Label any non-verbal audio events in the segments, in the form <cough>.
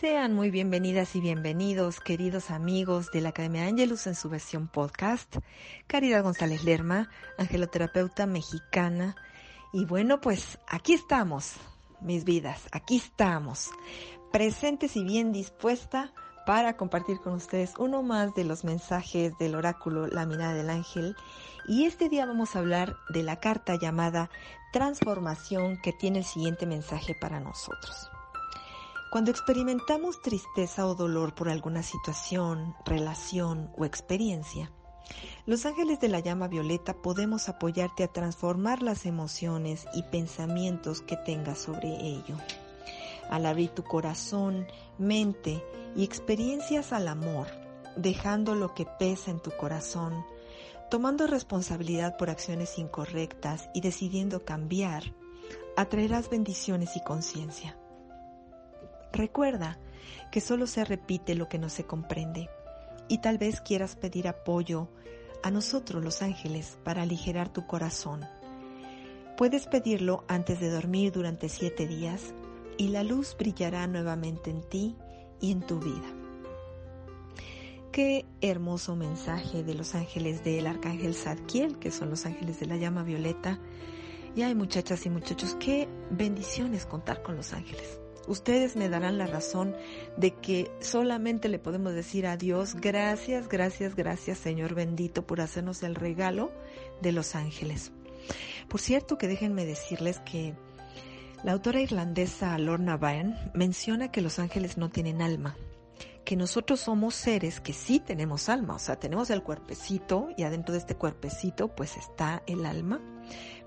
Sean muy bienvenidas y bienvenidos, queridos amigos de la Academia Angelus en su versión podcast. Caridad González Lerma, angeloterapeuta mexicana. Y bueno, pues aquí estamos, mis vidas, aquí estamos, presentes y bien dispuesta para compartir con ustedes uno más de los mensajes del oráculo La mirada del ángel. Y este día vamos a hablar de la carta llamada Transformación que tiene el siguiente mensaje para nosotros. Cuando experimentamos tristeza o dolor por alguna situación, relación o experiencia, los ángeles de la llama violeta podemos apoyarte a transformar las emociones y pensamientos que tengas sobre ello. Al abrir tu corazón, mente y experiencias al amor, dejando lo que pesa en tu corazón, tomando responsabilidad por acciones incorrectas y decidiendo cambiar, atraerás bendiciones y conciencia. Recuerda que solo se repite lo que no se comprende y tal vez quieras pedir apoyo a nosotros los ángeles para aligerar tu corazón. Puedes pedirlo antes de dormir durante siete días y la luz brillará nuevamente en ti y en tu vida. Qué hermoso mensaje de los ángeles del arcángel Zadkiel, que son los ángeles de la llama violeta. Y hay muchachas y muchachos, qué bendiciones contar con los ángeles. Ustedes me darán la razón de que solamente le podemos decir a Dios, gracias, gracias, gracias Señor bendito por hacernos el regalo de los ángeles. Por cierto que déjenme decirles que la autora irlandesa Lorna Byrne menciona que los ángeles no tienen alma, que nosotros somos seres que sí tenemos alma, o sea, tenemos el cuerpecito y adentro de este cuerpecito pues está el alma,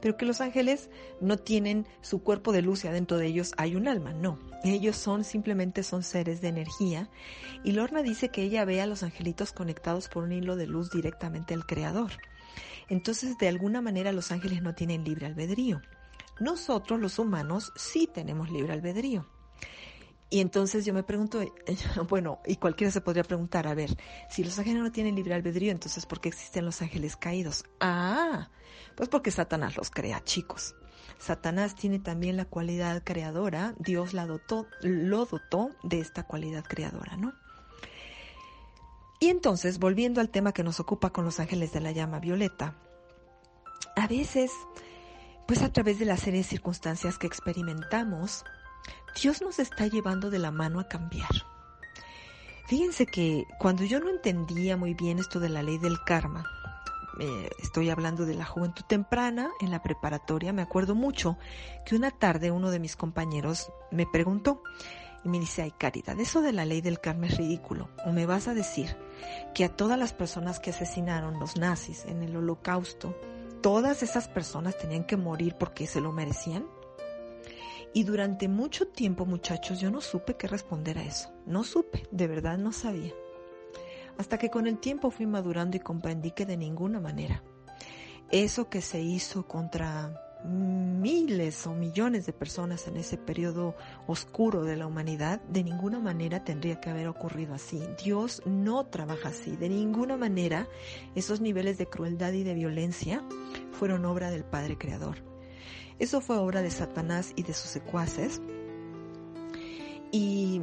pero que los ángeles no tienen su cuerpo de luz y adentro de ellos hay un alma, no. Ellos son simplemente son seres de energía y Lorna dice que ella ve a los angelitos conectados por un hilo de luz directamente al creador. Entonces, de alguna manera los ángeles no tienen libre albedrío. Nosotros los humanos sí tenemos libre albedrío. Y entonces yo me pregunto, <laughs> bueno, y cualquiera se podría preguntar, a ver, si los ángeles no tienen libre albedrío, entonces ¿por qué existen los ángeles caídos? Ah, pues porque Satanás los crea, chicos. Satanás tiene también la cualidad creadora, Dios la dotó, lo dotó de esta cualidad creadora, ¿no? Y entonces, volviendo al tema que nos ocupa con los ángeles de la llama violeta, a veces, pues a través de la serie de circunstancias que experimentamos, Dios nos está llevando de la mano a cambiar. Fíjense que cuando yo no entendía muy bien esto de la ley del karma, estoy hablando de la juventud temprana, en la preparatoria, me acuerdo mucho que una tarde uno de mis compañeros me preguntó y me dice, ay Caridad, eso de la ley del karma es ridículo. O me vas a decir que a todas las personas que asesinaron los nazis en el holocausto, todas esas personas tenían que morir porque se lo merecían. Y durante mucho tiempo, muchachos, yo no supe qué responder a eso. No supe, de verdad no sabía hasta que con el tiempo fui madurando y comprendí que de ninguna manera eso que se hizo contra miles o millones de personas en ese periodo oscuro de la humanidad, de ninguna manera tendría que haber ocurrido así. Dios no trabaja así. De ninguna manera esos niveles de crueldad y de violencia fueron obra del Padre Creador. Eso fue obra de Satanás y de sus secuaces. Y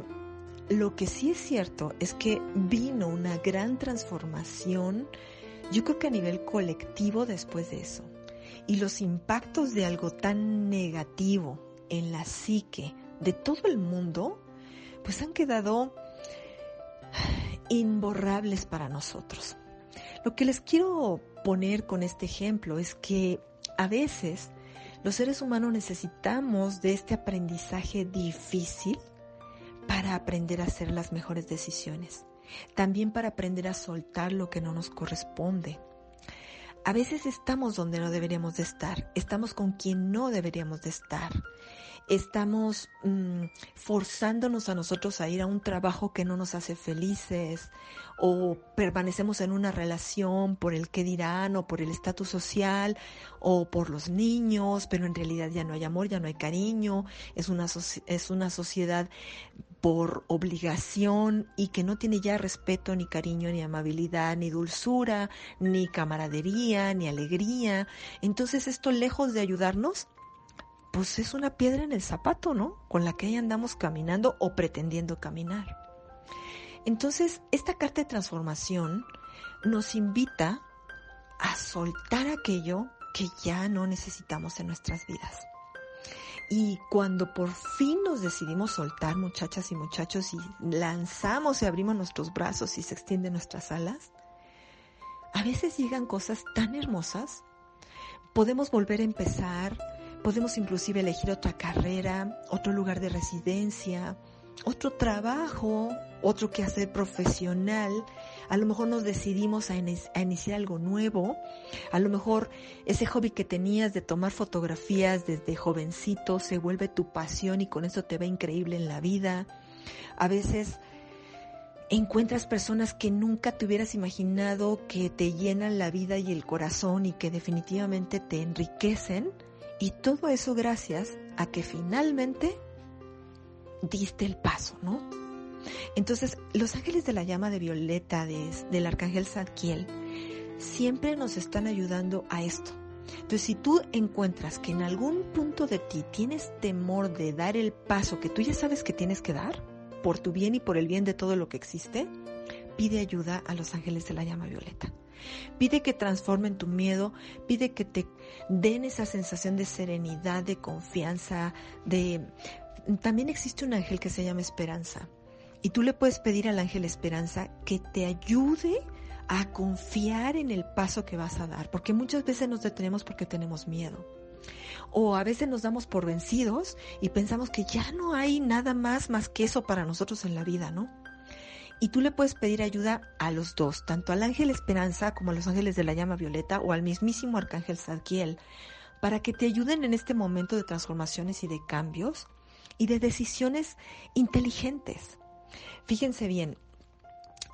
lo que sí es cierto es que vino una gran transformación, yo creo que a nivel colectivo después de eso. Y los impactos de algo tan negativo en la psique de todo el mundo, pues han quedado imborrables para nosotros. Lo que les quiero poner con este ejemplo es que a veces los seres humanos necesitamos de este aprendizaje difícil para aprender a hacer las mejores decisiones, también para aprender a soltar lo que no nos corresponde. A veces estamos donde no deberíamos de estar, estamos con quien no deberíamos de estar, estamos mm, forzándonos a nosotros a ir a un trabajo que no nos hace felices o permanecemos en una relación por el que dirán o por el estatus social o por los niños, pero en realidad ya no hay amor, ya no hay cariño, es una, es una sociedad por obligación y que no tiene ya respeto, ni cariño, ni amabilidad, ni dulzura, ni camaradería, ni alegría. Entonces esto lejos de ayudarnos, pues es una piedra en el zapato, ¿no? Con la que ahí andamos caminando o pretendiendo caminar. Entonces, esta carta de transformación nos invita a soltar aquello que ya no necesitamos en nuestras vidas. Y cuando por fin nos decidimos soltar, muchachas y muchachos, y lanzamos y abrimos nuestros brazos y se extienden nuestras alas, a veces llegan cosas tan hermosas. Podemos volver a empezar, podemos inclusive elegir otra carrera, otro lugar de residencia, otro trabajo, otro quehacer profesional, a lo mejor nos decidimos a, iniciar algo nuevo, a lo mejor ese hobby que tenías de tomar fotografías desde jovencito se vuelve tu pasión y con eso te va increíble en la vida. A veces encuentras personas que nunca te hubieras imaginado que te llenan la vida y el corazón y que definitivamente te enriquecen y todo eso gracias a que finalmente diste el paso, ¿no? Entonces, los ángeles de la llama de violeta del arcángel Zadkiel siempre nos están ayudando a esto. Entonces, si tú encuentras que en algún punto de ti tienes temor de dar el paso que tú ya sabes que tienes que dar, por tu bien y por el bien de todo lo que existe, pide ayuda a los ángeles de la llama violeta. Pide que transformen tu miedo, pide que te den esa sensación de serenidad, de confianza, de... También existe un ángel que se llama Esperanza. Y tú le puedes pedir al ángel Esperanza que te ayude a confiar en el paso que vas a dar, porque muchas veces nos detenemos porque tenemos miedo. O a veces nos damos por vencidos y pensamos que ya no hay nada más más que eso para nosotros en la vida, ¿no? Y tú le puedes pedir ayuda a los dos, tanto al ángel Esperanza como a los ángeles de la llama violeta o al mismísimo arcángel Zadkiel, para que te ayuden en este momento de transformaciones y de cambios y de decisiones inteligentes. Fíjense bien,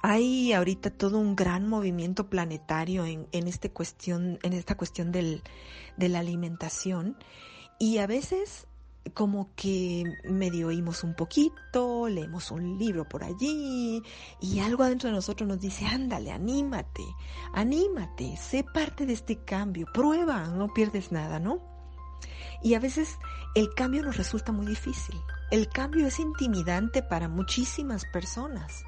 hay ahorita todo un gran movimiento planetario en, en, este cuestión, en esta cuestión del, de la alimentación y a veces como que medio oímos un poquito, leemos un libro por allí y algo adentro de nosotros nos dice, ándale, anímate, anímate, sé parte de este cambio, prueba, no pierdes nada, ¿no? Y a veces el cambio nos resulta muy difícil. El cambio es intimidante para muchísimas personas.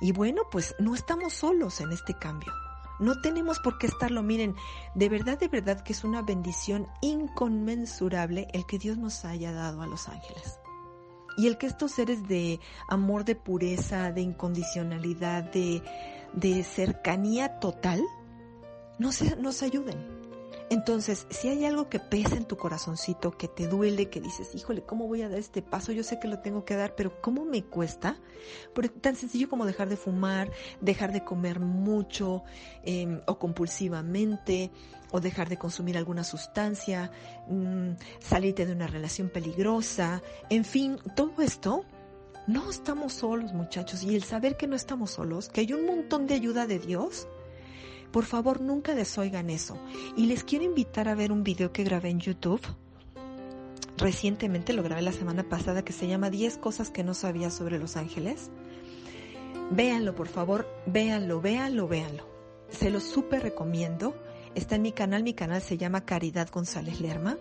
Y bueno, pues no estamos solos en este cambio. No tenemos por qué estarlo. Miren, de verdad, de verdad que es una bendición inconmensurable el que Dios nos haya dado a los ángeles. Y el que estos seres de amor, de pureza, de incondicionalidad, de, de cercanía total, nos, nos ayuden. Entonces, si hay algo que pesa en tu corazoncito, que te duele, que dices, híjole, ¿cómo voy a dar este paso? Yo sé que lo tengo que dar, pero ¿cómo me cuesta? Porque tan sencillo como dejar de fumar, dejar de comer mucho em, o compulsivamente, o dejar de consumir alguna sustancia, mm, salirte de una relación peligrosa, en fin, todo esto no estamos solos, muchachos, y el saber que no estamos solos, que hay un montón de ayuda de Dios, por favor, nunca desoigan eso. Y les quiero invitar a ver un video que grabé en YouTube. Recientemente lo grabé la semana pasada que se llama 10 cosas que no sabía sobre Los Ángeles. Véanlo, por favor, véanlo, véanlo, véanlo. Se lo súper recomiendo. Está en mi canal, mi canal se llama Caridad González Lerma,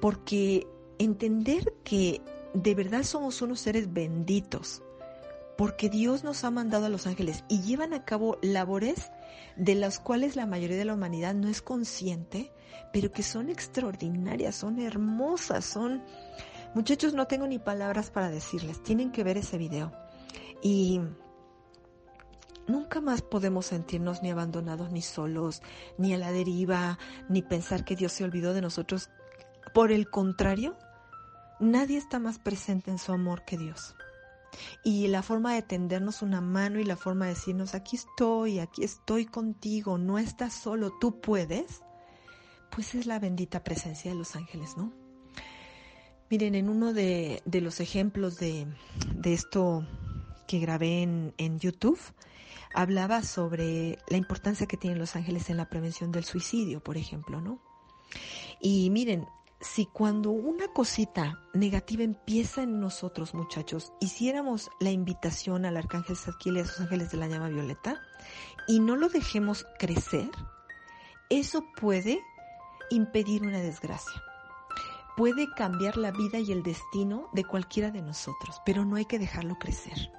porque entender que de verdad somos unos seres benditos, porque Dios nos ha mandado a los ángeles y llevan a cabo labores de las cuales la mayoría de la humanidad no es consciente, pero que son extraordinarias, son hermosas, son... Muchachos, no tengo ni palabras para decirles, tienen que ver ese video. Y nunca más podemos sentirnos ni abandonados, ni solos, ni a la deriva, ni pensar que Dios se olvidó de nosotros. Por el contrario, nadie está más presente en su amor que Dios. Y la forma de tendernos una mano y la forma de decirnos, aquí estoy, aquí estoy contigo, no estás solo, tú puedes, pues es la bendita presencia de los ángeles, ¿no? Miren, en uno de, los ejemplos de, esto que grabé en, en YouTube, hablaba sobre la importancia que tienen los ángeles en la prevención del suicidio, por ejemplo, ¿no? Y miren, si cuando una cosita negativa empieza en nosotros, muchachos, hiciéramos la invitación al arcángel Zadkiel y a sus ángeles de la llama violeta y no lo dejemos crecer, eso puede impedir una desgracia. puede cambiar la vida y el destino de cualquiera de nosotros, pero no hay que dejarlo crecer.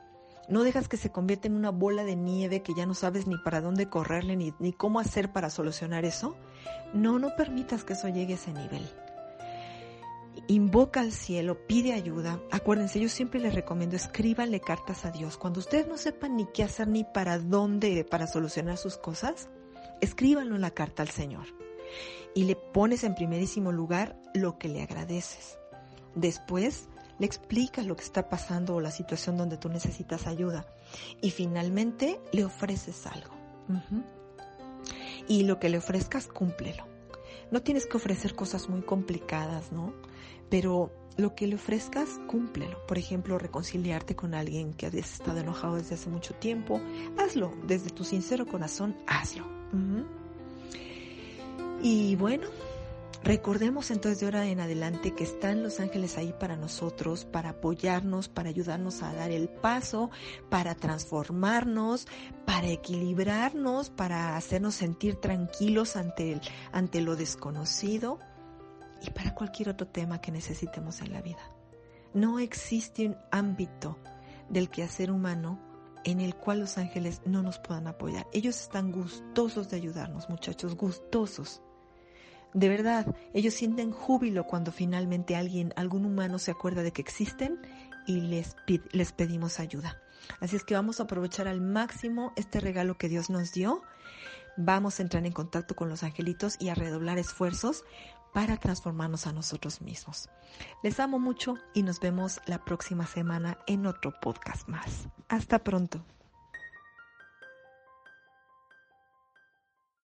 No dejas que se convierta en una bola de nieve que ya no sabes ni para dónde correrle ni, ni cómo hacer para solucionar eso. No, no permitas que eso llegue a ese nivel invoca al cielo, pide ayuda. Acuérdense, yo siempre les recomiendo, escríbanle cartas a Dios. Cuando ustedes no sepan ni qué hacer ni para dónde para solucionar sus cosas, escríbanlo en la carta al Señor. Y le pones en primerísimo lugar lo que le agradeces. Después le explicas lo que está pasando o la situación donde tú necesitas ayuda. Y finalmente le ofreces algo. Y lo que le ofrezcas, cúmplelo. No tienes que ofrecer cosas muy complicadas, ¿no? Pero lo que le ofrezcas, cúmplelo. Por ejemplo, reconciliarte con alguien que habías estado enojado desde hace mucho tiempo, hazlo. Desde tu sincero corazón, hazlo. Y bueno, Recordemos entonces de ahora en adelante que están los ángeles ahí para nosotros, para apoyarnos, para ayudarnos a dar el paso, para transformarnos, para equilibrarnos, para hacernos sentir tranquilos ante, el, ante lo desconocido y para cualquier otro tema que necesitemos en la vida. No existe un ámbito del quehacer humano en el cual los ángeles no nos puedan apoyar. Ellos están gustosos de ayudarnos, muchachos, gustosos. De verdad, ellos sienten júbilo cuando finalmente alguien, algún humano se acuerda de que existen y les, les pedimos ayuda. Así es que vamos a aprovechar al máximo este regalo que Dios nos dio. Vamos a entrar en contacto con los angelitos y a redoblar esfuerzos para transformarnos a nosotros mismos. Les amo mucho y nos vemos la próxima semana en otro podcast más. Hasta pronto.